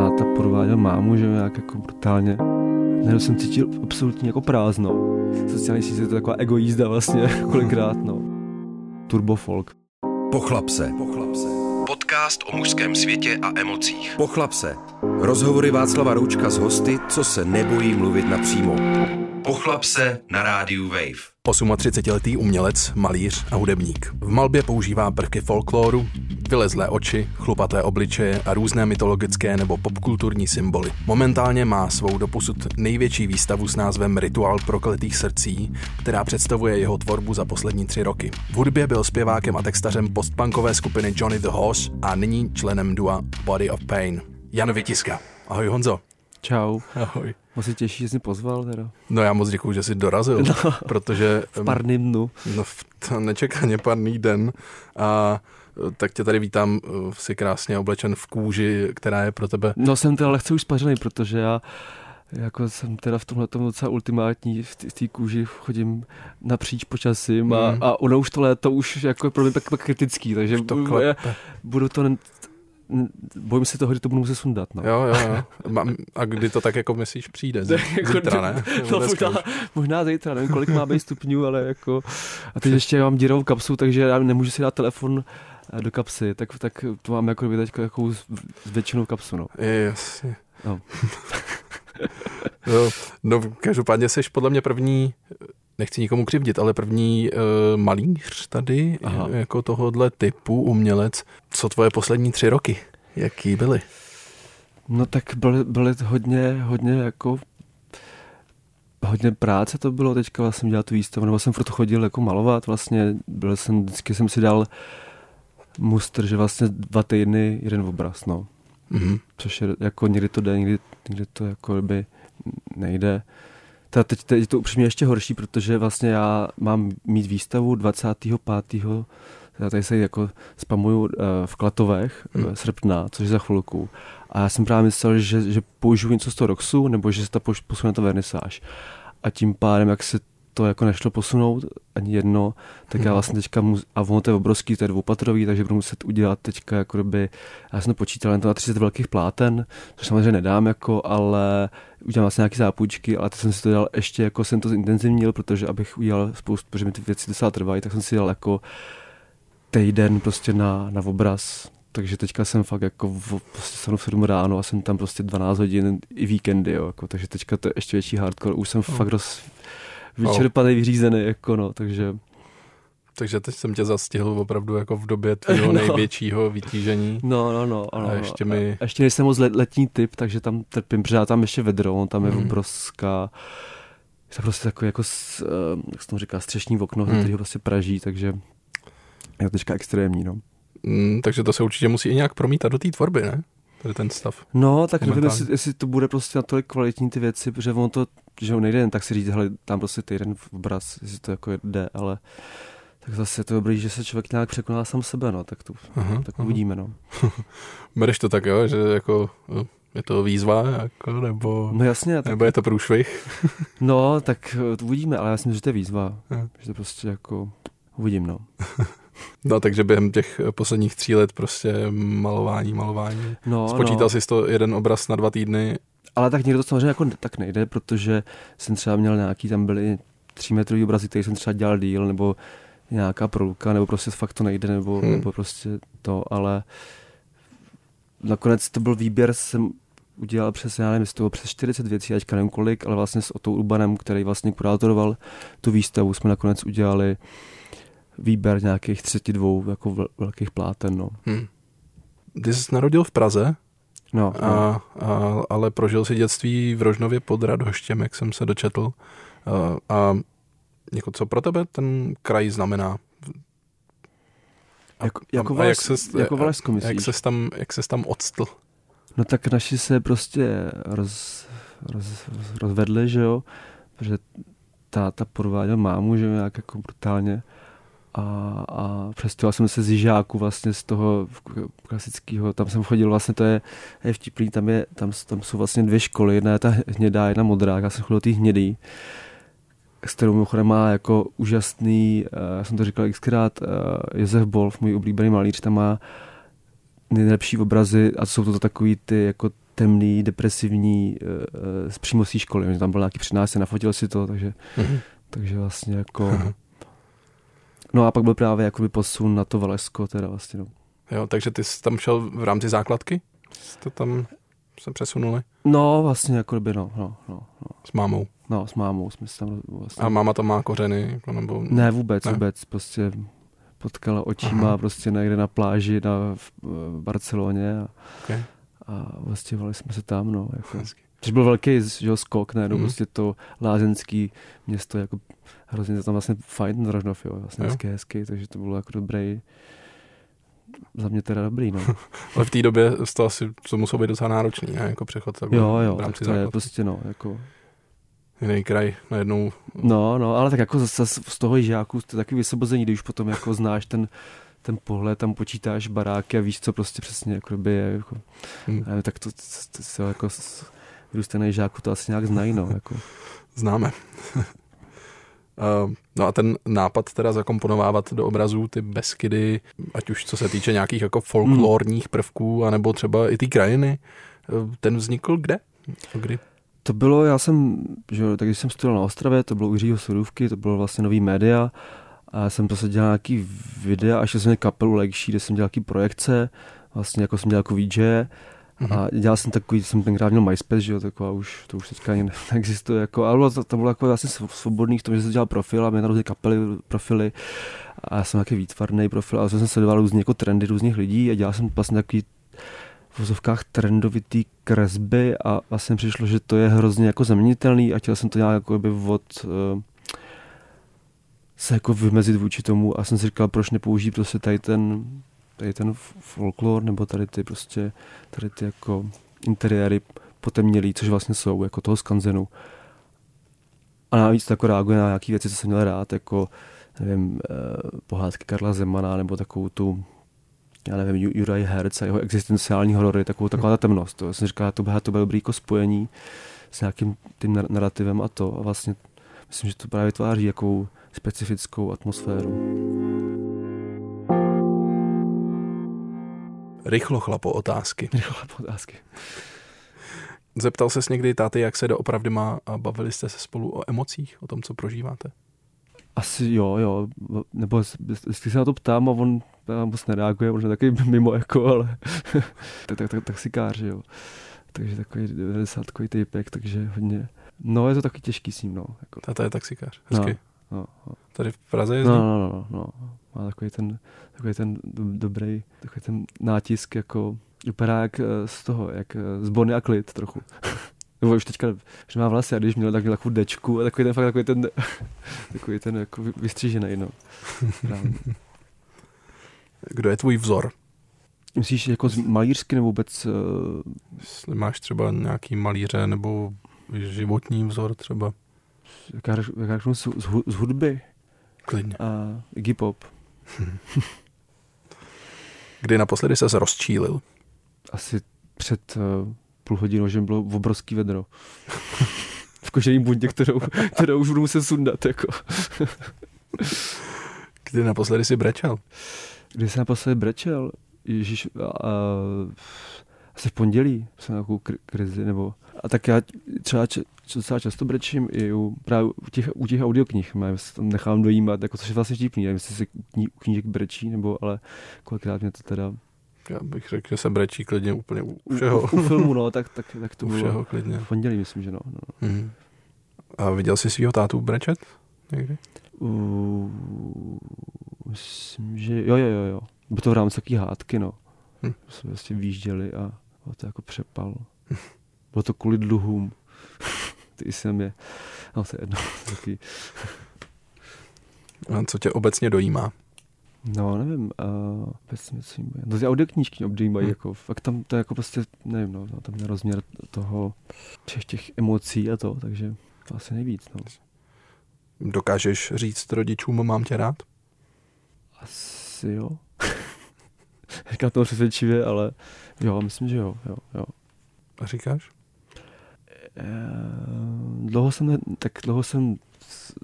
táta podváděl mámu, že nějak jako brutálně. Najednou jsem cítil absolutně jako prázdno. Sociální sítě je to taková egoízda vlastně kolikrát, no. Turbo folk. Pochlap se. Pochlap se. Podcast o mužském světě a emocích. Pochlap se. Rozhovory Václava Roučka s hosty, co se nebojí mluvit napřímo. Pochlap se na rádiu Wave. 38-letý umělec, malíř a hudebník. V malbě používá prvky folkloru, vylezlé oči, chlupaté obličeje a různé mytologické nebo popkulturní symboly. Momentálně má svou doposud největší výstavu s názvem Rituál prokletých srdcí, která představuje jeho tvorbu za poslední tři roky. V hudbě byl zpěvákem a textařem postpunkové skupiny Johnny the Horse a nyní členem dua Body of Pain. Jan Vytiska. Ahoj Honzo. Čau. Ahoj. Moc si těší, že jsi pozval teda. No já moc děkuji, že jsi dorazil, no, protože... V parným dnu. No v nečekaně parný den a tak tě tady vítám, si krásně oblečen v kůži, která je pro tebe... No jsem teda lehce už spařený, protože já jako jsem teda v tomhle tomu docela ultimátní, v té kůži chodím napříč počasím a, mm. a ono už to léto už jako pro mě tak, tak kritický, takže to budu to bojím se toho, že to budu muset sundat. No. Jo, jo, jo. A kdy to tak jako myslíš přijde? Jako zítra, ne? No, možná, možná zítra, nevím, kolik má být stupňů, ale jako... A teď ještě mám dírovou kapsu, takže já nemůžu si dát telefon eh, do kapsy, tak, tak to mám jako teď jako většinou kapsu, no. Jasně. No. no, no, každopádně jsi podle mě první nechci nikomu křivdit, ale první uh, malíř tady, Aha. jako tohohle typu umělec. Co tvoje poslední tři roky? Jaký byly? No tak byly, byly hodně, hodně jako hodně práce to bylo teďka, vlastně dělal tu výstavu, nebo jsem proto chodil jako malovat, vlastně byl jsem, vždycky jsem si dal mustr, že vlastně dva týdny jeden obraz, no. Mm-hmm. Což je jako někdy to jde, někdy, někdy to jako by nejde. Ta, teď, teď je to upřímně ještě horší, protože vlastně já mám mít výstavu 25. Já tady se jako spamuju uh, v Klatovech hmm. srpna, což je za chvilku. A já jsem právě myslel, že, že použiju něco z toho Roxu, nebo že se to posune to vernisáž. A tím pádem, jak se to jako nešlo posunout ani jedno, tak já mhm. vlastně teďka, mu, a ono to je obrovský, to je dvoupatrový, takže budu muset udělat teďka jako kdyby, já jsem to počítal jen to na 30 velkých pláten, což samozřejmě nedám jako, ale udělám vlastně nějaké zápůjčky, ale teď jsem si to dal ještě, jako jsem to zintenzivnil, protože abych udělal spoustu, protože mi ty věci docela trvají, tak jsem si dal jako týden prostě na, na obraz, takže teďka jsem fakt jako v, prostě stanu v 7 ráno a jsem tam prostě 12 hodin i víkendy, jo, jako, takže teďka to je ještě větší hardcore, už jsem oh. fakt roz, vyčerpaný, vyřízený, jako no, takže... Takže teď jsem tě zastihl opravdu jako v době tvého no. největšího vytížení. No, no, no. Ano, a ještě mi... A ještě nejsem moc letní typ, takže tam trpím, protože tam ještě vedro, tam je mm. obrovská je to prostě takový jako, uh, jak se tomu říká, střešní okno, mm. který ho prostě praží, takže je to teďka extrémní, no. Mm, takže to se určitě musí i nějak promítat do té tvorby, ne? Tady ten stav. No, tak nevím, jestli, jestli, to bude prostě natolik kvalitní ty věci, protože ono to, že nejde jen tak si říct, hele, tam prostě týden v obraz, jestli to jako jde, ale tak zase je to dobrý, že se člověk nějak překoná sám sebe, no, tak to aha, tak aha. uvidíme, no. Bereš to tak, jo, že jako no, je to výzva, jako, nebo, no jasně, tak, nebo je to průšvih? no, tak to uvidíme, ale já si myslím, že to je výzva, aha. že to prostě jako uvidím, no. No, takže během těch posledních tří let prostě malování, malování. No, Spočítal no. jsi to jeden obraz na dva týdny. Ale tak někdo to samozřejmě jako tak nejde, protože jsem třeba měl nějaký, tam byly třímetrový obrazy, který jsem třeba dělal díl, nebo nějaká proluka, nebo prostě fakt to nejde, nebo, hmm. nebo prostě to, ale nakonec to byl výběr, jsem udělal přes, já nevím, toho přes 40 věcí, ačka nevím kolik, ale vlastně s Otou Urbanem, který vlastně kurátoroval tu výstavu, jsme nakonec udělali výběr nějakých 32 jako velkých pláten. No. Hmm. Ty jsi narodil v Praze, no, a, no. A, ale prožil si dětství v Rožnově pod Radhoštěm, jak jsem se dočetl. A, a jako co pro tebe ten kraj znamená? A, jako, jako, a, jak ses, jako Valašsko, myslíš? Jak ses tam, jak ses tam odstl? No tak naši se prostě roz, roz, roz, rozvedli, že jo, protože táta podváděl mámu, že jo, nějak jako brutálně a, a přestěhoval jsem se z Jižáku vlastně z toho klasického, tam jsem chodil vlastně, to je, je vtipný, tam, je, tam, tam jsou vlastně dvě školy, jedna je ta hnědá, jedna modrá, já jsem chodil do té hnědý, s kterou mimochodem má jako úžasný, uh, já jsem to říkal xkrát, uh, Josef Bolf, můj oblíbený malíř, tam má nejlepší obrazy a jsou to takový ty jako temný, depresivní z přímo školy. Tam byl nějaký přednášce, nafotil si to, takže, mm-hmm. takže vlastně jako... Mm-hmm. No a pak byl právě jakoby posun na to Valesko teda vlastně, no. Jo, takže ty jsi tam šel v rámci základky? Jste tam se přesunuli? No, vlastně jako by, no, no, no, no. S mámou? No, s mámou jsme se tam vlastně... A máma tam má kořeny? Jako, nebo... Ne, vůbec, ne? vůbec, prostě potkala očima Aha. prostě někde na pláži na, v, v Barceloně a, okay. a vlastně jsme se tam, no, jako. Což byl velký že, skok, ne, mm. prostě to lázeňský město, jako hrozně tam vlastně fajn ten Rožnov, jo, vlastně hezky, hezky, takže to bylo jako dobrý, za mě teda dobrý, no. Ale v té době to asi to muselo být docela náročný, ne? jako přechod takhle, jo, jo, v rámci to je prostě, no, jako... Jiný kraj najednou. No, no, ale tak jako zase z toho žáku to je takový vysvobození, když už potom jako znáš ten, ten pohled, tam počítáš baráky a víš, co prostě přesně jako by je, jako, hmm. nevím, tak to, to, to, to jako vyrůstaný žáku to asi nějak znají, no, jako. Známe. Uh, no a ten nápad teda zakomponovávat do obrazů ty beskydy, ať už co se týče nějakých jako folklorních prvků, anebo třeba i ty krajiny, uh, ten vznikl kde? Kdy? To bylo, já jsem, že, tak když jsem studoval na Ostravě, to bylo u Jiřího Sudůvky, to bylo vlastně nový média a já jsem prostě dělal nějaký videa, až jsem měl kapelu Legší, kde jsem dělal nějaký projekce, vlastně jako jsem dělal jako VJ. A dělal jsem takový, jsem tenkrát měl MySpace, že jo, taková už, to už teďka ani neexistuje, jako, ale to, to bylo jako vlastně svobodný v tom, že jsem dělal profil a měl různé kapely, profily a já jsem takový výtvarný profil, ale jsem sledoval různě jako trendy různých lidí a dělal jsem vlastně takový v vozovkách trendovitý kresby a vlastně přišlo, že to je hrozně jako zaměnitelný a chtěl jsem to nějak jako by od uh, se jako vymezit vůči tomu a jsem si říkal, proč nepoužít prostě tady ten tady ten folklor, nebo tady ty prostě, tady ty jako interiéry potemnělý, což vlastně jsou, jako toho skanzenu. A navíc to jako reaguje na nějaké věci, co jsem měl rád, jako nevím, eh, pohádky Karla Zemana, nebo takovou tu já nevím, Juraj Herz a jeho existenciální horory, takovou, taková ta temnost. To jsem říkal, to bude, to bude dobrý jako spojení s nějakým tím narrativem a to. A vlastně myslím, že to právě tváří jakou specifickou atmosféru. Rychlo chlapo otázky. Rychlo chlapo otázky. Zeptal ses někdy táty, jak se doopravdy má a bavili jste se spolu o emocích, o tom, co prožíváte? Asi jo, jo, nebo jestli se na to ptám a on moc nereaguje, možná taky mimo jako, ale tak, tak, tak, taxikář, jo. Takže takový 90 typek, takže hodně, no je to taky těžký s ním, no. Jako. Tata je taxikář, hezky. No, no, no. Tady v Praze jezdí? No, no, no, no, no má takový ten, takový ten dobrý, takový ten nátisk, jako vypadá jak eh, z toho, jak eh, z Bonnie a Klid trochu. Nebo už teďka, že má vlasy a když měl tak takovou dečku a takový ten fakt takový ten, takový ten jako vystřížený, no. Kdo je tvůj vzor? Myslíš jako z malířsky nebo vůbec? Uh... Jestli máš třeba nějaký malíře nebo životní vzor třeba? Jak já, jak já řeknu, z, z hudby? Klidně. A Iggy Pop. Kdy naposledy se rozčílil? Asi před uh, půl hodinou, že bylo obrovský vedro. v kožený bundě, kterou, kterou už budu muset sundat. Jako. Kdy naposledy si brečel? Kdy jsem naposledy brečel? Ježíš, a, asi v pondělí jsem nějakou krizi, nebo a tak já třeba docela často brečím i u, právě u těch, u těch audioknih, já se tam nechám dojímat, jako což je vlastně vtipný, nevím, jestli se u knížek brečí, nebo ale kolikrát mě to teda já bych řekl, že se brečí klidně úplně u všeho. U, u filmu, no, tak, tak, tak to u bylo všeho klidně. v pondělí, myslím, že no. no. Mm. A viděl jsi svého tátu brečet někdy? Uh, myslím, že jo, jo, jo, jo. Bylo to v rámci takové hádky, no. Hm. Jsme vlastně výjížděli a to jako přepal. Bylo to kvůli dluhům. Ty jsem je, no to je jedno. Taky. A co tě obecně dojímá? No, nevím, uh, obecně co jim No, ty audioknížky obdýmají, hmm. jako, fakt tam to je jako prostě, nevím, no, tam je rozměr toho, všech těch emocí a to, takže to asi nejvíc, no. Dokážeš říct rodičům, mám tě rád? Asi jo. Říkám to přesvědčivě, ale jo, myslím, že jo, jo, jo. A říkáš? Eh, dlouho jsem, ne, tak dlouho jsem,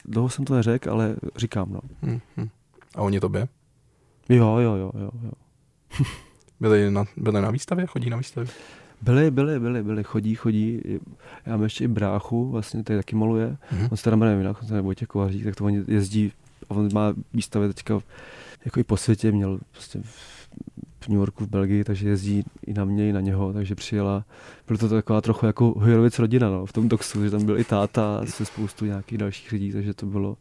dlouho jsem to neřekl, ale říkám, no. Hmm, hmm. A oni tobě? Jo, jo, jo, jo, jo. byli, na, byli na výstavě? Chodí na výstavě? Byli, byli, byli, byli, chodí, chodí. Já mám ještě i bráchu, vlastně, který taky maluje. Mm-hmm. On se teda jmenuje jinak, on se nebo Vojtěch Kovařík, tak to on jezdí, a on má výstavy teďka jako i po světě, měl prostě v New Yorku, v Belgii, takže jezdí i na mě, i na něho, takže přijela. Bylo to taková trochu jako Hojrovic rodina, no, v tom Doxu, že tam byl i táta se spoustu nějakých dalších lidí, takže to bylo,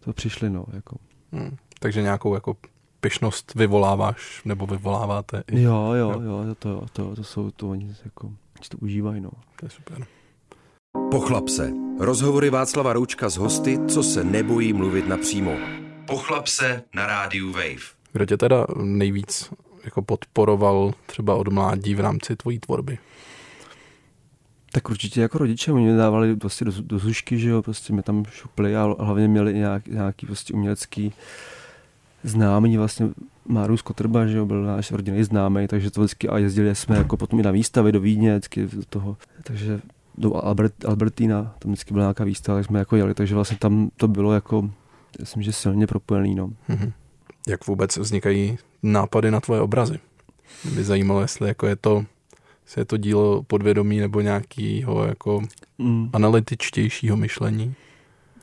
to přišli, no, jako. Hmm, takže nějakou jako pyšnost vyvoláváš, nebo vyvoláváte? I, jo, jo, jo, jo, to, to, to jsou, to oni jako, to užívají, no. To je super. Pochlap se. Rozhovory Václava Roučka s hosty, co se nebojí mluvit napřímo. Pochlap se na rádiu Wave. Kdo tě teda nejvíc jako podporoval třeba od mládí v rámci tvojí tvorby? Tak určitě jako rodiče, oni mě dávali prostě do, do zušky, že jo, prostě mě tam šupli a hlavně měli nějak, nějaký prostě umělecký známý vlastně Márus Kotrba, že jo, byl náš rodinný známý, takže to vždycky a jezdili jsme jako potom i na výstavy do Vídně, vždycky do toho, takže do Albert, Albertina, tam vždycky byla nějaká výstava, tak jsme jako jeli, takže vlastně tam to bylo jako, myslím, že silně propojený, no. Mm-hmm. Jak vůbec vznikají nápady na tvoje obrazy? Mě by zajímalo, jestli jako je to, jestli je to dílo podvědomí nebo nějakého jako mm. analytičtějšího myšlení?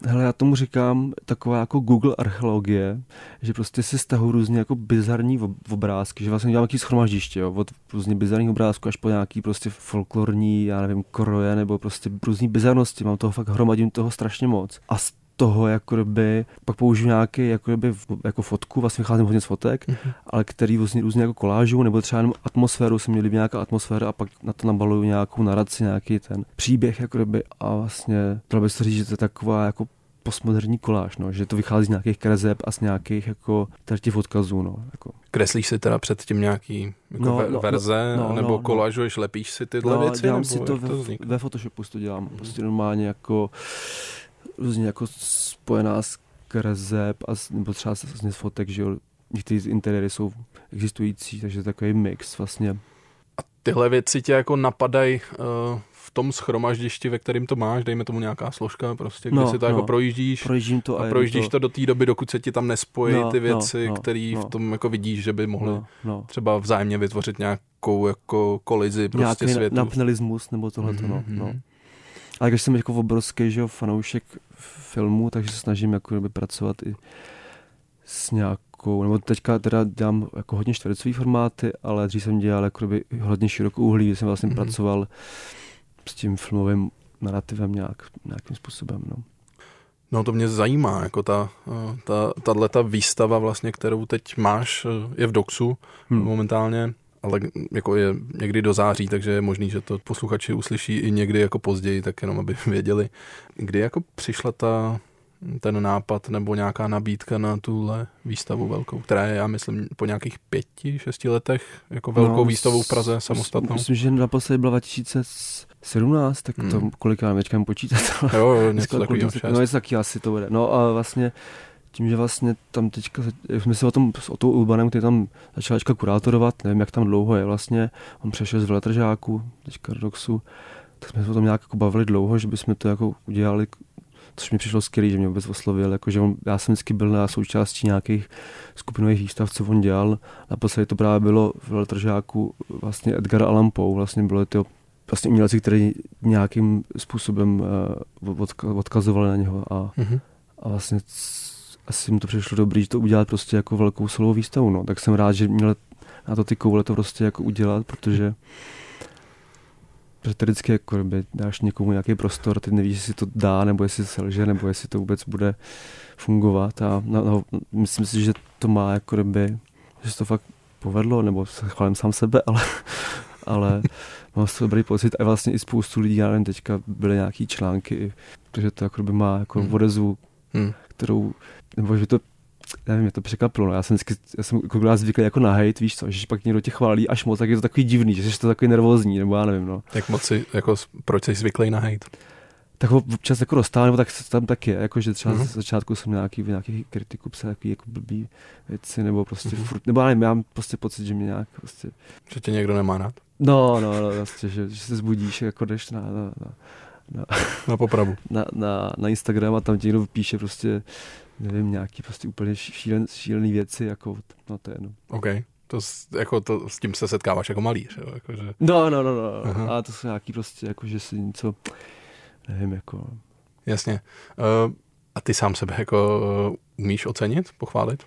Hele, já tomu říkám taková jako Google archeologie, že prostě se stahují různě jako bizarní obrázky, že vlastně dělám nějaký schromaždiště, jo, od různě bizarních obrázků až po nějaký prostě folklorní, já nevím, kroje nebo prostě různý bizarnosti, mám toho fakt hromadím toho strašně moc. A z toho jako by, pak použiju nějaký jako, by, jako fotku, vlastně vycházím hodně z fotek, mm-hmm. ale který vlastně různě jako kolážu, nebo třeba jenom atmosféru, se měli nějaká atmosféra a pak na to nabaluju nějakou naraci, nějaký ten příběh jako by a vlastně, to by se říct, že to je taková jako postmoderní koláž, no, že to vychází z nějakých kreseb a z nějakých jako těch odkazů. No, jako. Kreslíš si teda předtím nějaký jako no, ve, no, verze, no, no, nebo no, kolážuješ, no. lepíš si tyhle no, věci? Dělám si to, ve, to ve Photoshopu to dělám, mm. prostě normálně jako různě jako spojená s kreseb a nebo třeba z, z fotek, že jo, některé interiéry jsou existující, takže takový mix vlastně. A tyhle věci tě jako napadají uh, v tom schromaždišti, ve kterém to máš, dejme tomu nějaká složka, prostě, kde no, si to jako no, jako projíždíš Projíždím to a, a projíždíš to, to do té doby, dokud se ti tam nespojí no, ty no, věci, no, které no, v tom jako vidíš, že by mohly no, no. třeba vzájemně vytvořit nějakou jako kolizi prostě Nějaký světu. napnelismus nebo tohle, mm-hmm. no, no. Ale když jsem jako obrovský že, fanoušek filmu, takže se snažím jako pracovat i s nějakou, nebo teďka teda dělám jako hodně čtvercový formáty, ale dřív jsem dělal jako hodně širokou uhlí, jsem vlastně mm-hmm. pracoval s tím filmovým narrativem nějak, nějakým způsobem. No. No to mě zajímá, jako ta, ta, tato výstava vlastně, kterou teď máš, je v Doxu hmm. momentálně ale jako je někdy do září, takže je možný, že to posluchači uslyší i někdy jako později, tak jenom aby věděli. Kdy jako přišla ta, ten nápad nebo nějaká nabídka na tuhle výstavu velkou, která je, já myslím, po nějakých pěti, šesti letech jako velkou no, výstavou v Praze samostatnou. Myslím, že naposledy byla 2017, tak hmm. to kolikrát nečkám počítat. Jo, jo, něco takového. No, něco taky asi to bude. No a vlastně tím, že vlastně tam teďka, jsme si o tom, o tou Urbanem, který tam začal teďka kurátorovat, nevím, jak tam dlouho je vlastně, on přešel z veletržáku, teďka Roxu, tak jsme se o tom nějak jako bavili dlouho, že bychom to jako udělali, což mi přišlo skvělé, že mě vůbec oslovil, jako, že on, já jsem vždycky byl na součástí nějakých skupinových výstav, co on dělal. Naposledy to právě bylo v veletržáku vlastně Edgar Allan Poe, vlastně bylo to vlastně umělci, kteří nějakým způsobem uh, odkazovali na něho a, mm-hmm. a vlastně asi mi to přišlo dobrý, že to udělat prostě jako velkou solovou výstavu, no. Tak jsem rád, že měl na to ty koule to prostě jako udělat, protože protože ty vždycky jako by dáš někomu nějaký prostor, ty nevíš, jestli to dá, nebo jestli se selže, nebo jestli to vůbec bude fungovat a no, no, myslím si, že to má jako by, že se to fakt povedlo, nebo se chválím sám sebe, ale, ale mám z toho dobrý pocit a vlastně i spoustu lidí, já nevím, teďka byly nějaký články, protože to jako by má jako hmm. odezvu, hmm. kterou nebo že to nevím, mě to překvapilo. No. Já jsem vždycky, já jsem jako byl zvyklý jako na hate, víš co, že pak někdo tě chválí až moc, tak je to takový divný, že jsi to takový nervózní, nebo já nevím, no. Jak moc si, jako, proč jsi zvyklý na hate? Tak občas jako dostávám, nebo tak tam tak je, jako že třeba mm-hmm. z začátku jsem nějaký, nějaký kritiku psal takový jako blbý věci, nebo prostě mm-hmm. furt, nebo já nevím, já mám prostě pocit, že mě nějak prostě... Že tě někdo nemá rád? No, no, no, prostě, že, že se zbudíš, jako jdeš na, na, na na, na popravu. Na, na, na Instagram a tam ti někdo píše prostě nevím, nějaký prostě úplně šílen, šílený věci, jako, no to je no. OK. To, s, jako to, s tím se setkáváš jako malíř, jo? Jako, že... No, no, no, no. Aha. A to jsou nějaký prostě, jako, že si něco, nevím, jako... Jasně. Uh, a ty sám sebe jako uh, umíš ocenit, pochválit?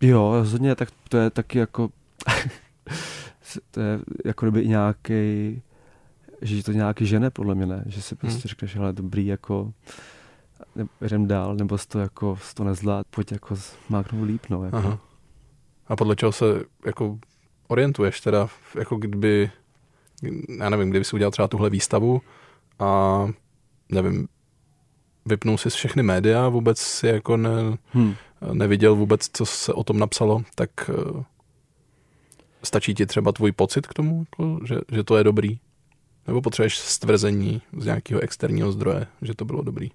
Jo, rozhodně, tak to je taky jako... to je jako kdyby nějaký že to nějaký žene, podle mě ne, že si prostě hmm. řekneš, hele, dobrý, jako jdem dál, nebo to jako to nezvlád, pojď jako máknout líp, no. Jako. Aha. A podle čeho se jako orientuješ teda, jako kdyby, já nevím, kdyby si udělal třeba tuhle výstavu a nevím, vypnul si všechny média, vůbec si jako ne, hmm. neviděl vůbec, co se o tom napsalo, tak uh, stačí ti třeba tvůj pocit k tomu, jako, že, že to je dobrý? Nebo potřebuješ stvrzení z nějakého externího zdroje, že to bylo dobrý?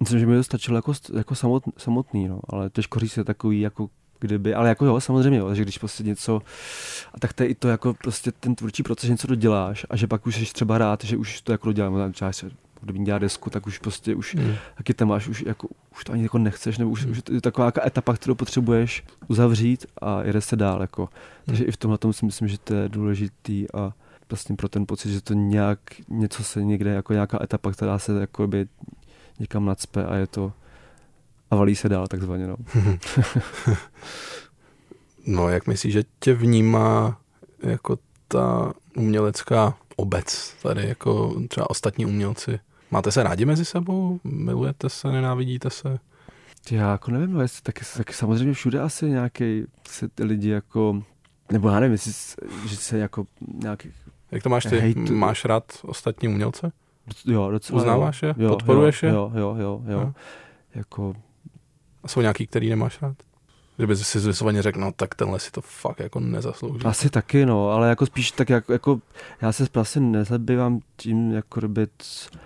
Myslím, že mi to stačilo jako, jako samot, samotný, no, ale těžko říct je takový, jako kdyby, ale jako jo, samozřejmě, jo, že když prostě něco, a tak to je i to jako prostě ten tvůrčí proces, že něco doděláš a že pak už jsi třeba rád, že už to jako dodělám, třeba se kdyby dělá desku, tak už prostě už hmm. taky tam máš, už, jako, už to ani jako nechceš, nebo už, hmm. už je taková jako etapa, kterou potřebuješ uzavřít a jede se dál. Jako. Hmm. Takže i v tomhle tom si myslím, že to je důležitý a vlastně pro ten pocit, že to nějak, něco se někde, jako nějaká etapa, která se jako by někam nadspe a je to a valí se dál takzvaně. No. no, jak myslíš, že tě vnímá jako ta umělecká obec tady, jako třeba ostatní umělci? Máte se rádi mezi sebou? Milujete se, nenávidíte se? Já jako nevím, no, jestli, tak, tak samozřejmě všude asi nějaký se ty lidi jako, nebo já nevím, jestli, že se jako nějaký... Jak to máš ty? Hejtu. Máš rád ostatní umělce? Jo, docela. Uznáváš je? Jo, Podporuješ jo, je? Jo, jo, jo. jo. jo. Jako... A jsou nějaký, který nemáš rád? Kdyby si vysloveně řekl, no tak tenhle si to fakt jako nezaslouží. Asi taky, no, ale jako spíš tak jako, jako já se vlastně nezabývám tím, jako robit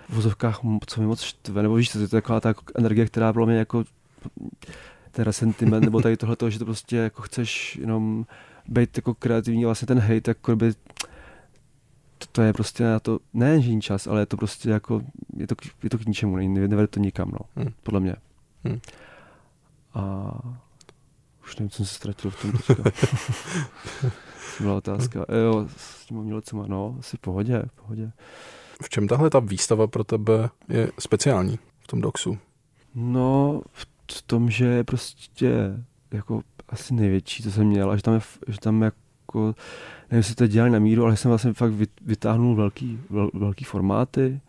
v vozovkách, co mi moc štve, nebo víš, to je taková ta energie, která bylo mě jako ten resentiment, nebo tady tohle, že to prostě jako chceš jenom být jako kreativní, vlastně ten hate, jako by to, to, je prostě na to, ne že čas, ale je to prostě jako, je to, je to k ničemu, nevede to nikam, no, hmm. podle mě. Hmm. A už nevím, co jsem se ztratil v tom teďka. byla otázka. E, jo, s tím umělecem, no, asi v pohodě, v pohodě. V čem tahle ta výstava pro tebe je speciální v tom doxu? No, v tom, že je prostě jako asi největší, co jsem měl, a že tam je, že tam jako, nevím, jestli to dělali na míru, ale jsem vlastně fakt vytáhnul velký, vel, velký formáty,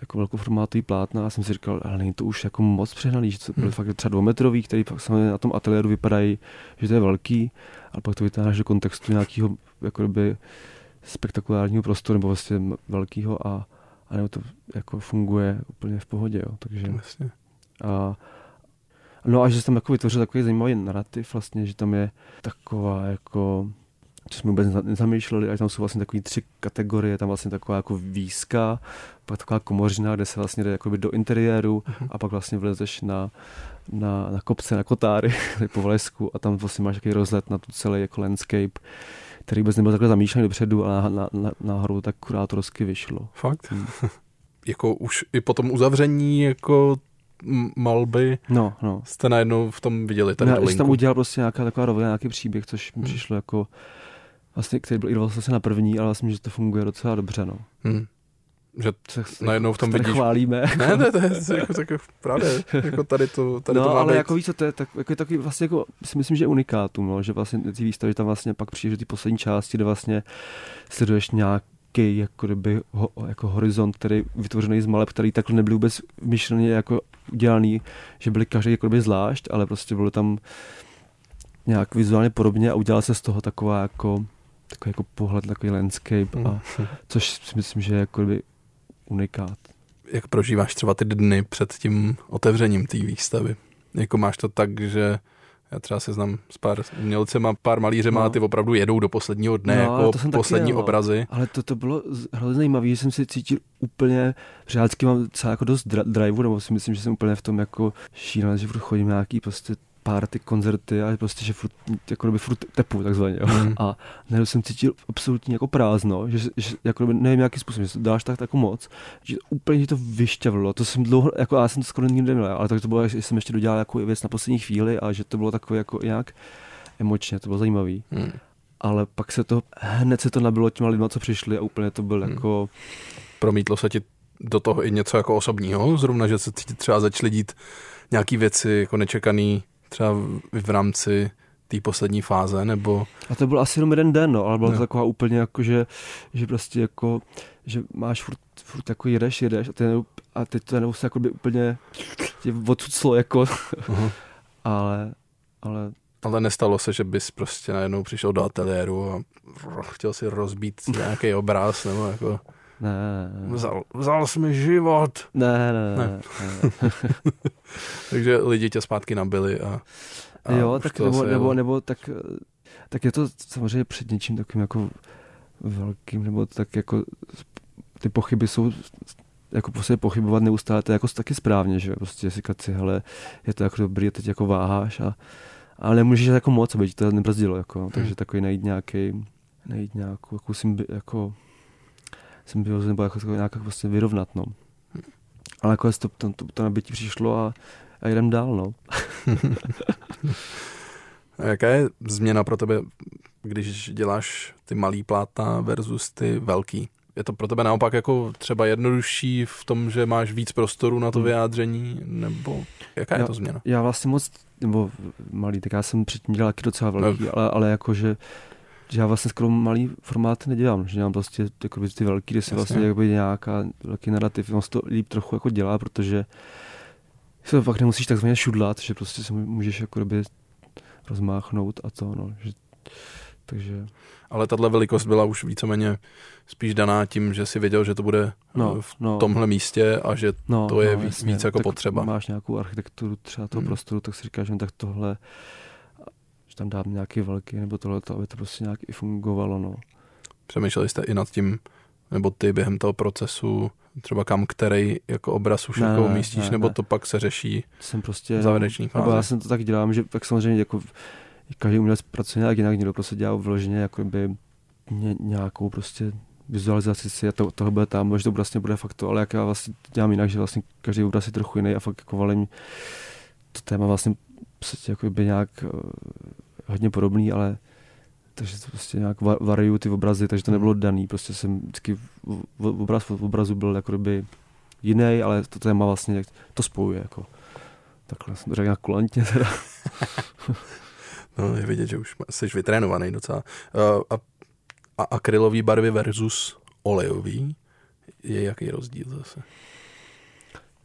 jako velkoformátový plátna a jsem si říkal, ale není to už jako moc přehnaný, že to byly hmm. fakt třeba dvoumetrový, který pak samozřejmě na tom ateliéru vypadají, že to je velký, ale pak to vytáhneš do kontextu nějakého jako by spektakulárního prostoru nebo vlastně velkého a, a nebo to jako funguje úplně v pohodě, jo. takže vlastně. a, no a že jsem jako vytvořil takový zajímavý narrativ vlastně, že tam je taková jako co jsme vůbec nezamýšleli, a tam jsou vlastně takové tři kategorie, tam vlastně taková jako výzka, pak taková komořina, kde se vlastně jde jakoby do interiéru uh-huh. a pak vlastně vlezeš na, na, na kopce, na kotáry, po Valesku a tam vlastně máš takový rozhled na tu celý jako landscape, který vůbec nebyl takhle zamýšlený dopředu, ale na, na, na, nahoru tak kurátorsky vyšlo. Fakt? Hmm. jako už i po tom uzavření jako malby no, no. jste najednou v tom viděli tady Já, tam udělal prostě nějaká taková rovina, nějaký příběh, což mi hmm. přišlo jako vlastně, který byl i vlastně na první, ale myslím, že to funguje docela dobře, no. Hmm. Že se, najednou v tom vidíš... chválíme. Ne, ne, to je jako, jako právě, jako tady to, tady no, to má ale být. jako víc, to je tak, jako, taky vlastně jako, si myslím, že unikátum, no, že vlastně ty výstavy tam vlastně pak přijde ty poslední části, kde vlastně sleduješ nějaký jako, kdyby, ho, jako horizont, který vytvořený z maleb, který takhle nebyl vůbec myšleně jako udělaný, že byli každý jako kdyby zvlášť, ale prostě bylo tam nějak vizuálně podobně a udělal se z toho taková jako takový jako pohled, takový landscape, a, což si myslím, že je jako by unikát. Jak prožíváš třeba ty dny před tím otevřením té výstavy? Jako máš to tak, že já třeba se znám s pár umělcema, pár malířema no. a ty opravdu jedou do posledního dne no, jako to jsem poslední taky, obrazy. Ale to, to bylo hrozně zajímavé, že jsem si cítil úplně, že já mám celá jako dost driveu, nebo si myslím, že jsem úplně v tom jako šílený, že chodím nějaký prostě party, koncerty a prostě, že furt, jako by furt tepu takzvaně. Jo. Mm. A najednou jsem cítil absolutně jako prázdno, že, že jako by, nevím jaký způsob, že dáš tak jako moc, že úplně to vyšťavilo. To jsem dlouho, jako já jsem to skoro nikdy neměl, ale tak to bylo, že jsem ještě dodělal jako věc na poslední chvíli a že to bylo takové jako nějak emočně, to bylo zajímavý. Mm. ale pak se to, hned se to nabilo těma lidma, co přišli a úplně to byl hmm. jako... Promítlo se ti do toho i něco jako osobního, zrovna, že se ti třeba začaly dít nějaký věci jako nečekaný třeba v rámci té poslední fáze, nebo... A to byl asi jenom jeden den, no, ale byla to taková úplně jako, že, že prostě jako, že máš furt, furt jako jedeš, jedeš a, ten, a teď to nebo se jako by úplně tě odsuclo jako, uh-huh. ale, ale ale nestalo se, že bys prostě najednou přišel do ateliéru a chtěl si rozbít nějaký obraz, nebo jako... Ne, ne. Vzal, vzal jsi mi život. Ne, ne, ne. ne. ne. Takže lidi tě zpátky nabili a... a jo, tak nebo, nebo, nebo, tak, tak je to samozřejmě před něčím takovým jako velkým, nebo tak jako ty pochyby jsou jako prostě pochybovat neustále, to je jako taky správně, že prostě říkat si, hele, je to jako dobrý, teď jako váháš a ale nemůžeš jako moc, aby ti to nebrzdilo, jako, hmm. takže takový najít nějaký, najít nějakou jako, symbi, jako symbiozu nebo jako, nějak vlastně vyrovnat, no. Ale jako to, to, to, to nabití přišlo a, a jdem dál, no. a jaká je změna pro tebe, když děláš ty malý plátna versus ty velký? Je to pro tebe naopak jako třeba jednodušší v tom, že máš víc prostoru na to hmm. vyjádření, nebo jaká já, je to změna? Já vlastně moc, nebo malý, tak já jsem předtím dělal taky docela velký, no. ale, ale jakože že já vlastně skoro malý formát nedělám, že dělám prostě jakoby, ty velký, kde se Jasně. vlastně jakoby nějaká velký narrativ, on to líp trochu jako dělá, protože se fakt nemusíš takzvaně šudlat, že prostě se můžeš jako rozmáchnout a to, no, že, takže ale tahle velikost byla už víceméně spíš daná tím, že si věděl, že to bude no, v no, tomhle místě a že no, to je no, víc, jasně, víc jako potřeba. Máš nějakou architekturu třeba toho hmm. prostoru, tak si říkáš, že tak tohle, že tam dám nějaký velký nebo tohle, aby to prostě nějak i fungovalo. No. Přemýšleli jste i nad tím, nebo ty během toho procesu, třeba kam který jako obraz už ne, jako umístíš, ne, nebo ne. to pak se řeší jsem prostě, v závěrečný fázi? Já jsem to tak dělám, že tak samozřejmě jako každý umělec pracuje nějak jinak, někdo prostě dělá vloženě jako by ně, nějakou prostě vizualizaci si a to, toho bude tam, že to vlastně bude fakt to, ale jak já vlastně dělám jinak, že vlastně každý obraz je trochu jiný a fakt jako valím to téma vlastně prostě jako by nějak hodně podobný, ale takže to prostě nějak variuju ty obrazy, takže to nebylo daný, prostě jsem vždycky obraz v obrazu byl jako by jiný, ale to téma vlastně to spojuje jako takhle jsem to řekl nějak kulantně teda. No, je vidět, že už jsi vytrénovaný docela. Uh, a, a akrylový barvy versus olejový, je jaký rozdíl zase?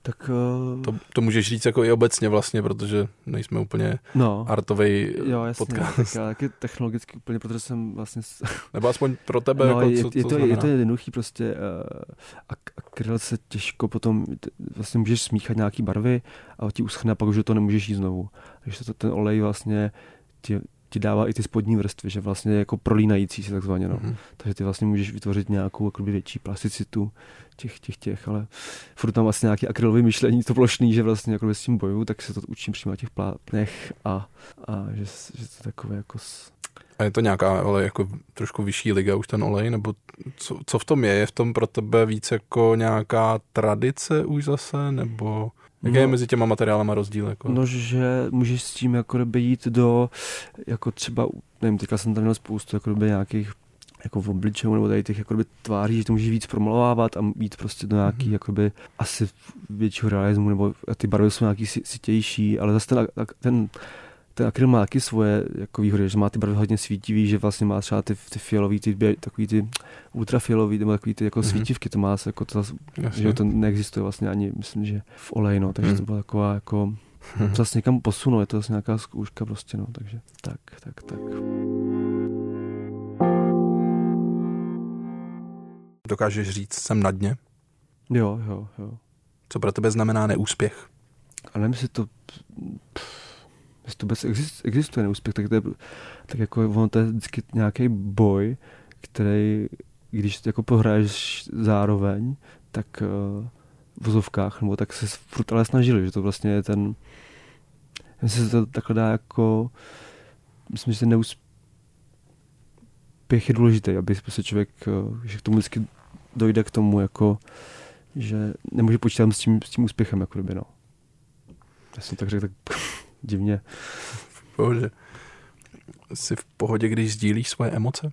Tak, uh... to, to můžeš říct jako i obecně vlastně, protože nejsme úplně no. artový jo, jasně, podcast. Tak já taky technologicky úplně, protože jsem vlastně... Nebo aspoň pro tebe, no, jako, co, je, je, to, je to jednoduchý prostě. Uh, akryl se těžko potom, vlastně můžeš smíchat nějaký barvy a ti uschne a pak už to nemůžeš jít znovu. Takže to, ten olej vlastně ti, ti dává i ty spodní vrstvy, že vlastně jako prolínající se takzvaně. No. Mm-hmm. Takže ty vlastně můžeš vytvořit nějakou jakoby větší plasticitu těch, těch, těch, ale furt tam vlastně nějaký akrylový myšlení, to plošný, že vlastně jako s tím boju, tak se to učím přímo na těch plátnech a, a že, že to takové jako... S... A je to nějaká ale jako trošku vyšší liga už ten olej, nebo co, co v tom je? Je v tom pro tebe víc jako nějaká tradice už zase, nebo Jaký no, je mezi těma materiálama rozdíl? Jako? No, že můžeš s tím jako jít do, jako třeba, nevím, teďka jsem tam měl spoustu jako nějakých jako v obličeju nebo tady těch jakoby, tváří, že to můžeš víc promalovávat a mít prostě do nějaký mm-hmm. jakoby, asi většího realismu, nebo ty barvy jsou nějaký sitější, ale zase ten, ten ten akryl má taky svoje jako výhody, že má ty barvy hodně svítivý, že vlastně má třeba ty, ty fialový, ty, takový ty ultrafialový, nebo takový ty jako mm-hmm. svítivky, to má jako to, že to neexistuje vlastně ani, myslím, že v oleji, no, takže mm. to byla taková jako, mm-hmm. zase někam posunou, je to zase nějaká zkouška prostě, no, takže tak, tak, tak. Dokážeš říct, jsem na dně? Jo, jo, jo. Co pro tebe znamená neúspěch? Ale nevím, jestli to... Pff, jestli to vůbec existuje neúspěch, tak, to je, tak jako ono to je vždycky nějaký boj, který, když jako pohraješ zároveň, tak uh, v vozovkách, nebo tak se furt ale snažili, že to vlastně je ten, myslím, že se to takhle dá jako, myslím, že ten neúspěch je důležitý, aby prostě člověk, uh, že k tomu vždycky dojde k tomu, jako, že nemůže počítat s tím, s tím úspěchem, jako kdyby, no. Já jsem tak řekl tak divně. Bože. Jsi v pohodě, když sdílíš svoje emoce?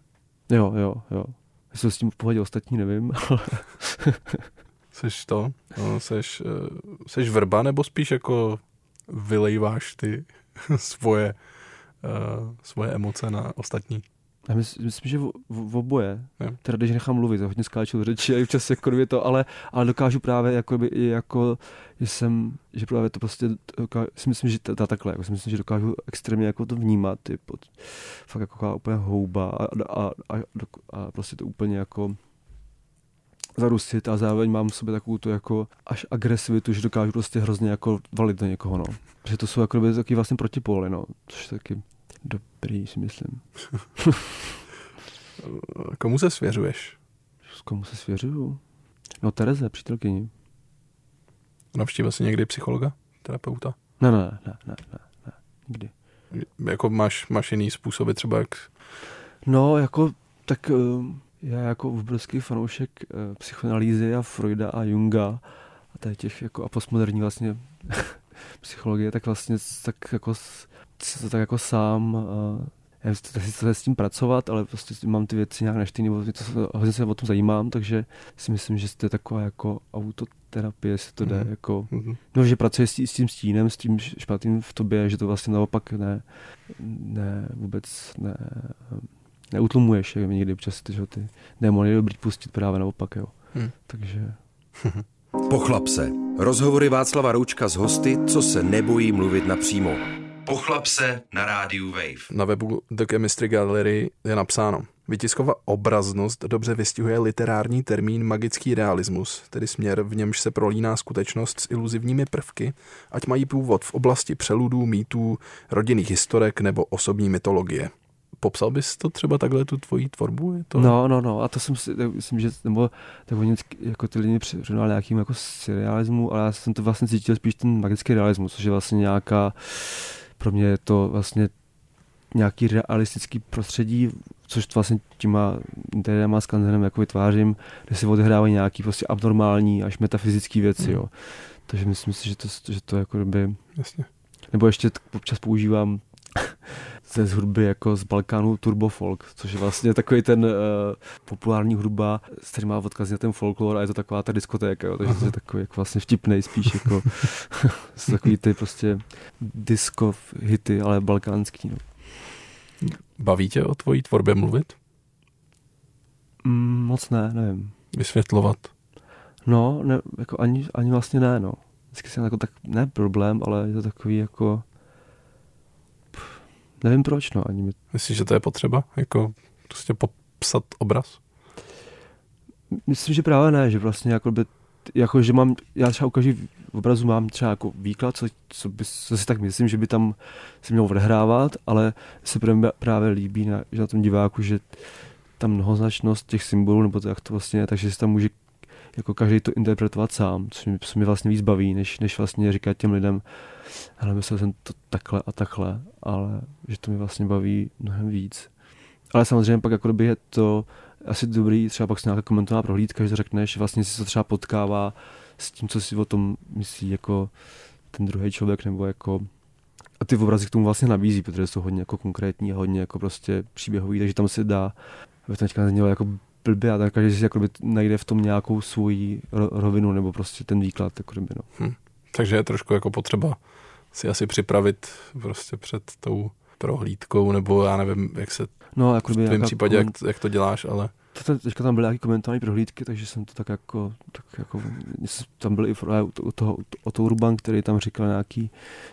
Jo, jo, jo. Jestli s tím v pohodě ostatní, nevím. seš to? No, seš, uh, seš vrba, nebo spíš jako vylejváš ty svoje, uh, svoje emoce na ostatní? Já myslím, myslím že v, v, v oboje. Jo. Teda když nechám mluvit, hodně skáču řeči a včas jako to, ale, ale dokážu právě jako, by, jako že jsem, že právě to prostě, dokážu, si myslím, že ta, takhle, jako si myslím, že dokážu extrémně jako to vnímat, ty pod, fakt jako úplně houba a, a, a, a, prostě to úplně jako zarusit a zároveň mám v sobě takovou tu jako až agresivitu, že dokážu prostě hrozně jako valit do někoho, no. Že to jsou jako taky vlastně protipóly, no. Což taky dobrý, si myslím. Komu se svěřuješ? S komu se svěřuju? No Tereze, přítelkyni. Navštívil jsi někdy psychologa, terapeuta? Ne, ne, ne, ne, ne, ne, nikdy. Jako máš, máš jiný způsoby třeba jak... No, jako, tak uh, já jako obrovský fanoušek uh, psychoanalýzy a Freuda a Junga a těch jako a postmoderní vlastně psychologie, tak vlastně tak jako to tak jako sám uh, já chci s tím pracovat, ale prostě mám ty věci nějak neštý, nebo to, hodně se o tom zajímám, takže si myslím, že to je taková jako autoterapie, jestli to jde, mm-hmm. jako, mm-hmm. no, že pracuje s, s tím stínem, s tím špatným v tobě, že to vlastně naopak ne, ne vůbec ne, neutlumuješ, jak někdy občas ty, že ty démony je dobrý pustit právě naopak, jo. Mm. Takže... Pochlap se. Rozhovory Václava Roučka s hosty, co se nebojí mluvit napřímo. Pochlap se na rádiu Wave. Na webu The Chemistry Gallery je napsáno. Vytisková obraznost dobře vystihuje literární termín magický realismus, tedy směr, v němž se prolíná skutečnost s iluzivními prvky, ať mají původ v oblasti přeludů, mýtů, rodinných historek nebo osobní mytologie. Popsal bys to třeba takhle, tu tvoji tvorbu? Je to... No, no, no, a to jsem si, tak, myslím, že, nebo tak oni jako ty lidi přirovnali nějakým jako surrealismu, ale já jsem to vlastně cítil spíš ten magický realismus, což je vlastně nějaká pro mě je to vlastně nějaký realistický prostředí, což vlastně těma interiérem a skanzenem jako vytvářím, kde se odehrávají nějaký prostě abnormální až metafyzické věci, mm. jo. Takže myslím si, že to, že to jako by... Jasně. Nebo ještě občas používám ze hudby jako z Balkánu Turbo Folk, což je vlastně takový ten uh, populární hudba, s který má odkaz na ten folklor a je to taková ta diskotéka, jo, takže to je takový jako vlastně vtipný spíš jako takový ty prostě disco hity, ale balkánský. No. Baví tě o tvojí tvorbě mluvit? Mm, moc ne, nevím. Vysvětlovat? No, ne, jako ani, ani vlastně ne, no. Vždycky jsem jako tak, ne problém, ale je to takový jako Nevím proč, no. Ani mi... Myslíš, že to je potřeba? Jako prostě popsat obraz? Myslím, že právě ne, že vlastně jako by, jako že mám, já třeba u každý obrazu mám třeba jako výklad, co, co, by, co si tak myslím, že by tam se mělo odehrávat, ale se právě líbí, na, že na tom diváku, že tam mnohoznačnost těch symbolů, nebo to, jak to vlastně je, takže si tam může jako každý to interpretovat sám, což mě, co mě vlastně víc baví, než, než vlastně říkat těm lidem, ale myslel jsem to takhle a takhle, ale že to mi vlastně baví mnohem víc. Ale samozřejmě pak jako je to asi dobrý, třeba pak se nějaká komentová prohlídka, že řekneš, vlastně si to třeba potkává s tím, co si o tom myslí jako ten druhý člověk, nebo jako a ty obrazy k tomu vlastně nabízí, protože jsou hodně jako konkrétní a hodně jako prostě příběhový, takže tam se dá, aby to teďka neznělo jako blbě a tak každý si jakoby najde v tom nějakou svoji rovinu nebo prostě ten výklad. Jakoby, no. hm. Takže je trošku jako potřeba si asi připravit prostě před tou prohlídkou, nebo já nevím, jak se no, jako v tvém případě, jak, jak to děláš, ale to, teďka tam byly nějaké komentální prohlídky, takže jsem to tak jako, tak jako tam byl i u toho, o toho Ruban, který tam říkal nějaký,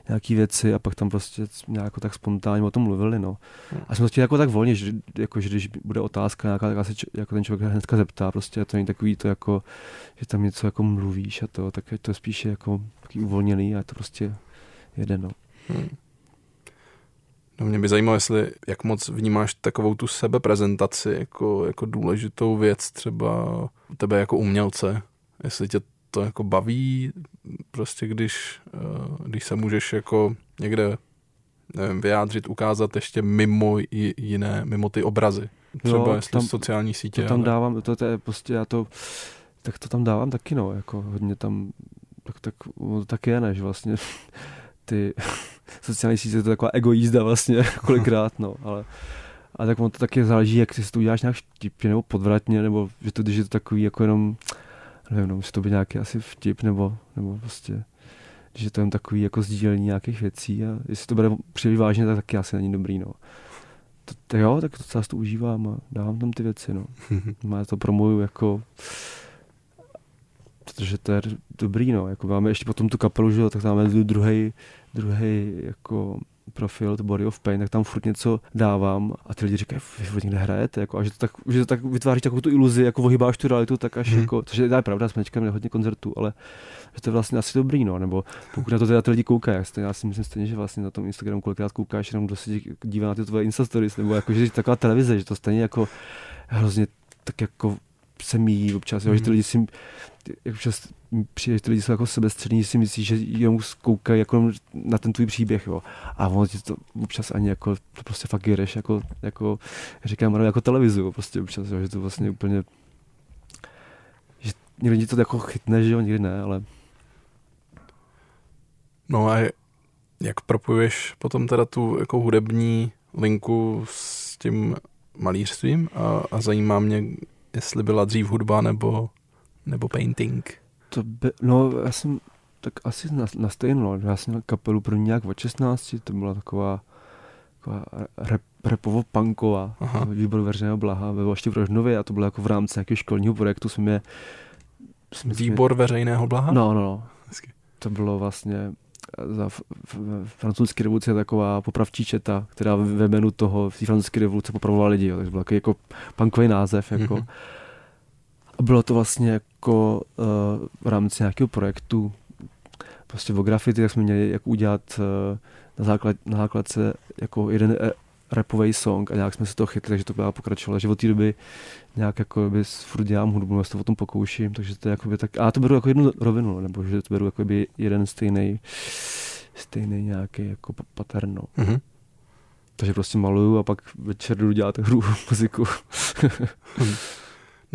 nějaký věci a pak tam prostě nějak tak spontánně o tom mluvili, no. A jsem to chtěl jako tak volně, že, jako, že když bude otázka nějaká, tak se jako ten člověk hnedka zeptá, prostě to není takový to jako, že tam něco jako mluvíš a to, tak je to spíše jako takový uvolněný a to prostě jede, no. Hmm. No mě by zajímalo, jestli jak moc vnímáš takovou tu sebeprezentaci jako, jako důležitou věc třeba tebe jako umělce. Jestli tě to jako baví, prostě když, eh, když se můžeš jako někde nevím, vyjádřit, ukázat ještě mimo jiné, mimo ty obrazy. Třeba jo, jestli tam, sociální sítě. To tam ale... dávám, to, to je prostě, já to, tak to tam dávám taky, no, jako hodně tam, tak, tak, tak je, ne, že vlastně ty sociální sítě, to je taková egoízda vlastně kolikrát, no, ale a tak on to taky záleží, jak si to uděláš nějak vtipně nebo podvratně, nebo že to, když je to takový jako jenom, nevím, no, musí to být nějaký asi vtip, nebo, nebo prostě, když je to jen takový jako sdílení nějakých věcí a jestli to bude příliš vážně, tak taky asi není dobrý, no. To, to jo, tak to celá to užívám a dávám tam ty věci, no. Má to promuju jako protože to je dobrý, no. Jako máme ještě potom tu kapelu, že jo, tak tam máme druhý, druhý jako profil, to Body of Pain, tak tam furt něco dávám a ty lidi říkají, vy furt někde hrajete, jako, a že to, tak, že to tak vytváří takovou tu iluzi, jako ohybáš tu realitu, tak až hmm. jako, což je pravda, jsme teďka hodně koncertů, ale že to je vlastně asi dobrý, no, nebo pokud na to teda ty lidi koukají, já si myslím stejně, že vlastně na tom Instagramu kolikrát koukáš, jenom kdo se dívá na ty tvoje Insta stories, nebo jako, že taková televize, že to stejně jako hrozně tak jako se míjí občas, jo, mm. že ty mhm. lidi si, občas přijde, že ty lidi jsou jako sebestřední, si myslí, že jenom zkoukají jako na ten tvůj příběh, jo. A on ti to občas ani jako, to prostě fakt jedeš, jako, jako říkám, jako televizu, prostě občas, jo, že to vlastně úplně, že někdy to jako chytne, že jo, někdy ne, ale... No a jak propojuješ potom teda tu jako hudební linku s tím malířstvím a, a zajímá mě, jestli byla dřív hudba nebo, nebo painting. To by, no, já jsem tak asi na, na stejno, já jsem měl kapelu pro nějak od 16, to byla taková, taková rap, repovo-punková, výbor veřejného blaha ve Vlašti v Rožnově a to bylo jako v rámci nějakého školního projektu jsme mě... Jsme, výbor jsme, veřejného blaha? No, no, no. To bylo vlastně za francouzské revoluce taková popravčí četa, která ve jménu toho v té francouzské revoluce popravovala lidi, jo, takže byl takový jako punkový název. Jako. Mm-hmm. A bylo to vlastně jako uh, v rámci nějakého projektu prostě v graffiti, tak jsme měli jako udělat uh, na, základ, na základce jako jeden rapový song a nějak jsme se to chytli, takže to byla pokračovala, že od té doby nějak jako by furt dělám hudbu, já se to o tom pokouším, takže to je jakoby tak, a to beru jako jednu rovinu, nebo že to beru jako by jeden stejný stejný nějaký jako pattern, no. Mm-hmm. Takže prostě maluju a pak večer jdu dělat hru, muziku.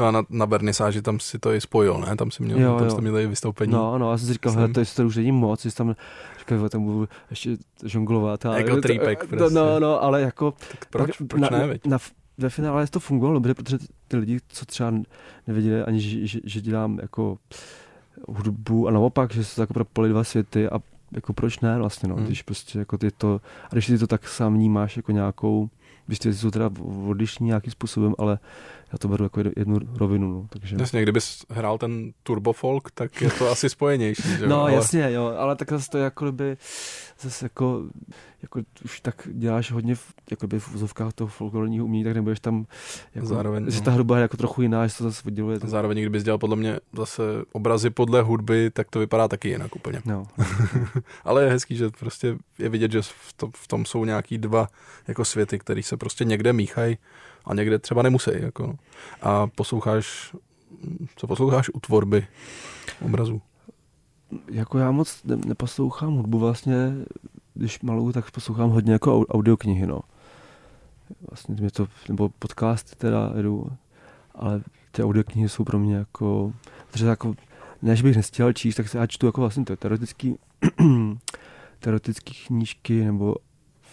No a na, na vernisáži tam si to i spojil, ne? Tam si měl, jo, tam jo. jste měli vystoupení. No, no, já jsem si říkal, hele, to, je, to už není moc, jsi tam, říkal, tam budu ještě žonglovat. Ale, jako trýpek to, prostě. No, no, ale jako... Tak proč, tak, proč na, ne, veď? Na, ve finále to fungovalo dobře, protože ty lidi, co třeba nevěděli ani, že, že, že dělám jako hudbu a naopak, že se to jako propali dva světy a jako proč ne vlastně, no, hmm. když prostě jako ty to, a když ty to tak sám vnímáš jako nějakou, když ty jsou teda odlišní nějakým způsobem, ale já to beru jako jednu rovinu. No, takže... Jasně, kdybys hrál ten turbo folk, tak je to asi spojenější. Že? No ale... jasně, jo, ale tak zase to je jako by, zase jako, jako už tak děláš hodně v, jakoby v úzovkách toho folklorního umění, tak nebudeš tam, jako, Zároveň, že no. ta hudba je jako trochu jiná, že to zase odděluje. Zároveň, kdybys dělal podle mě zase obrazy podle hudby, tak to vypadá taky jinak úplně. No. ale je hezký, že prostě je vidět, že v tom, v tom jsou nějaký dva jako světy, které se prostě někde míchají a někde třeba nemusí. Jako. A posloucháš, co posloucháš u tvorby obrazů? Jako já moc ne, neposlouchám hudbu vlastně, když maluju, tak poslouchám hodně jako audioknihy, no. Vlastně mě to, nebo podcasty teda jedu, ale ty audioknihy jsou pro mě jako, protože jako, než bych nestěl číst, tak se já čtu jako vlastně teoretický, teoretický knížky nebo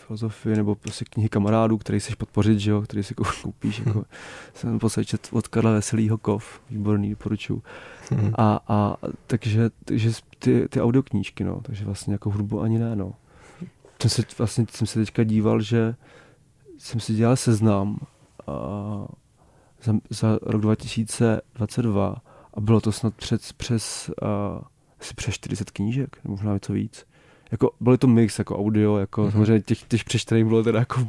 filozofii nebo prostě knihy kamarádů, který chceš podpořit, že jo, který si koupíš. Jako, jsem posledčet od Karla Veselýho Kov, výborný, doporučuju. Hmm. A, a takže, takže ty, ty audioknížky, no, takže vlastně jako hudbu ani ne, no. Jsem se, vlastně jsem se teďka díval, že jsem si dělal seznam a za, za rok 2022 a bylo to snad přes, přes, a, asi přes 40 knížek, nebo možná něco víc jako, byl to mix, jako audio, jako mm-hmm. samozřejmě těch, těch přečtených bylo teda jako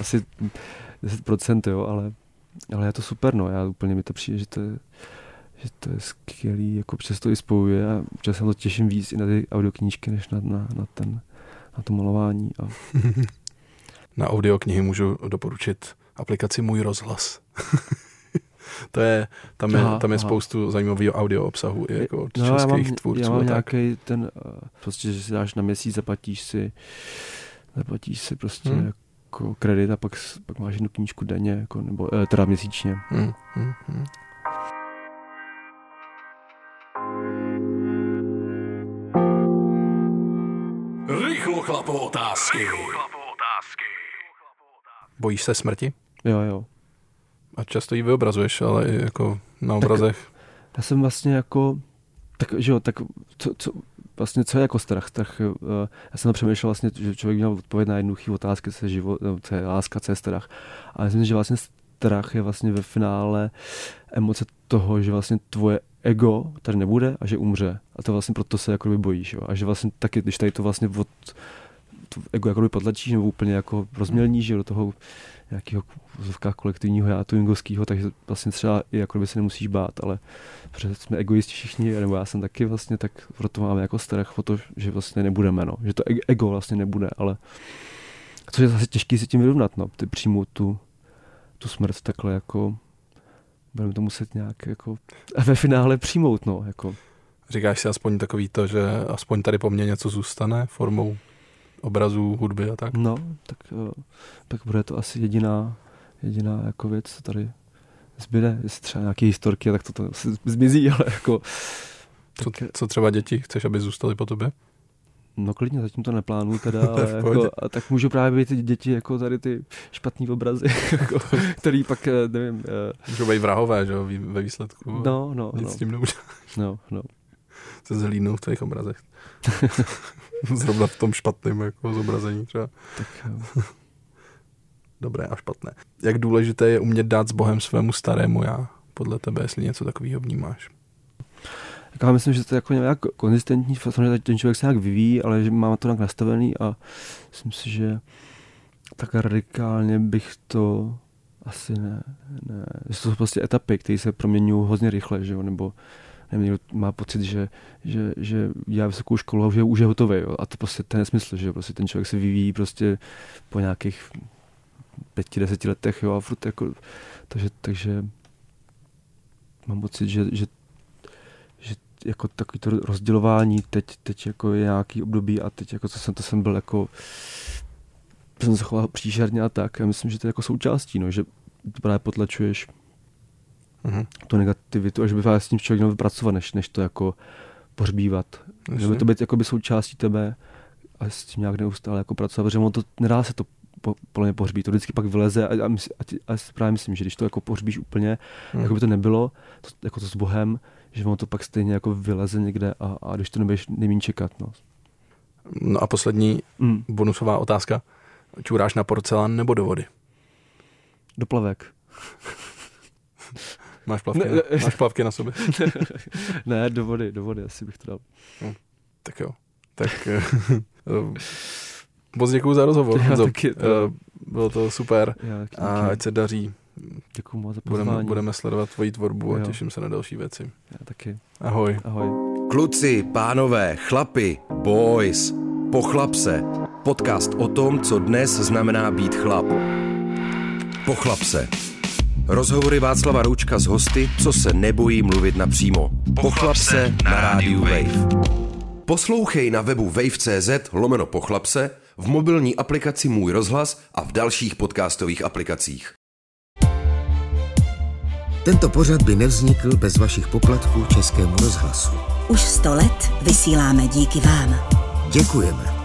asi 10%, jo, ale, ale je to super, no, já úplně mi to přijde, že to je, že to je skvělý, jako přes to i spojuje a občas se to těším víc i na ty audioknížky, než na, na, na, ten, na to malování. A... na audioknihy můžu doporučit aplikaci Můj rozhlas. to je, tam je, aha, tam je aha. spoustu zajímavého audio obsahu i jako od no, českých já mám, tvůrců. Já mám nějaký ten, uh, prostě, že si dáš na měsíc, zaplatíš si, zaplatíš si prostě hmm. jako kredit a pak, pak máš jednu knížku denně, jako, nebo eh, teda měsíčně. Hmm. Hmm. Hmm. Rychlo Pochlapo otázky. Bojíš se smrti? Jo, jo. A často ji vyobrazuješ, ale i jako na obrazech. Tak, já jsem vlastně jako, tak, že jo, tak co, co, vlastně co je jako strach? strach uh, já jsem přemýšlel vlastně, že člověk měl odpověď na jednoduché otázky, co je, život, no, co je láska, co je strach. A myslím, že vlastně strach je vlastně ve finále emoce toho, že vlastně tvoje ego tady nebude a že umře. A to vlastně proto se jakoby bojíš. Jo? A že vlastně taky, když tady to vlastně od to ego jakoby potlačíš nebo úplně jako rozmělníš do toho nějakého kolektivního já twingovského, takže vlastně třeba i jako by se nemusíš bát, ale protože jsme egoisti všichni, nebo já jsem taky vlastně, tak proto máme jako strach o to, že vlastně nebudeme, no. že to ego vlastně nebude, ale což je zase těžký si tím vyrovnat, no. ty přijmout tu, tu smrt takhle jako budeme to muset nějak jako ve finále přijmout, no, jako. Říkáš si aspoň takový to, že aspoň tady po mně něco zůstane formou obrazů, hudby a tak? No, tak, eh, tak bude to asi jediná, jediná jako věc, co tady zbyde. Jestli třeba nějaké historky, tak to, to zmizí, ale jako... Co, co třeba děti? Chceš, aby zůstaly po tobě? No klidně, zatím to neplánuju teda, ale jako, a tak můžu právě být ty děti jako tady ty špatný obrazy, jako, který pak, eh, nevím... Můžou být vrahové, že jo, ve výsledku. No, no, Nic no. s tím nemůžu. No, no. Se zhlídnou v tvých obrazech. Zrovna v tom špatném jako zobrazení třeba. Tak, Dobré a špatné. Jak důležité je umět dát s Bohem svému starému já, podle tebe, jestli něco takového vnímáš? Tak já myslím, že to je jako nějak konzistentní, samozřejmě ten člověk se nějak vyvíjí, ale že má to nějak nastavený a myslím si, že tak radikálně bych to asi ne, ne. Že to jsou prostě etapy, které se proměňují hodně rychle, že jo? nebo nevím, má pocit, že, že, že dělá vysokou školu a už je, už je hotový. Jo? A to prostě ten nesmysl, že prostě ten člověk se vyvíjí prostě po nějakých pěti, deseti letech, jo, a furt jako, takže, takže mám pocit, že, že, že jako takový to rozdělování teď, teď jako je nějaký období a teď jako co jsem, to jsem byl jako jsem se choval příšerně a tak. Já myslím, že to je jako součástí, no, že právě potlačuješ mm-hmm. tu negativitu a že by s tím člověk měl vypracovat, než, než to jako pohřbívat. Že by to být jako by součástí tebe a s tím nějak neustále jako pracovat, protože ono to nedá se to po, podle mě. To vždycky pak vyleze a, a, a, a právě myslím, že když to jako pohřbíš úplně, hmm. jako by to nebylo, to, jako to s Bohem, že ono to pak stejně jako vyleze někde a, a když to nebudeš nemín čekat. No. no a poslední hmm. bonusová otázka. Čuráš na porcelán nebo do vody? Do plavek. Máš plavky, ne, na, máš plavky na sobě? ne, do vody, do vody asi bych to dal. Hmm. Tak jo. Tak eh, moc děkuji za rozhovor. Já taky, to... Eh, bylo to super Já, taky, a ať se daří. Děkuji moc za pozvání. Budeme, budeme sledovat tvoji tvorbu jo. a těším se na další věci. Já taky. Ahoj. Ahoj. Kluci, pánové, chlapi, boys, pochlap se. Podcast o tom, co dnes znamená být chlap. Pochlap se. Rozhovory Václava Roučka s hosty, co se nebojí mluvit napřímo. Pochlap se na rádiu Wave. Poslouchej na webu wave.cz lomeno pochlapse, v mobilní aplikaci Můj rozhlas a v dalších podcastových aplikacích. Tento pořad by nevznikl bez vašich poplatků Českému rozhlasu. Už sto let vysíláme díky vám. Děkujeme.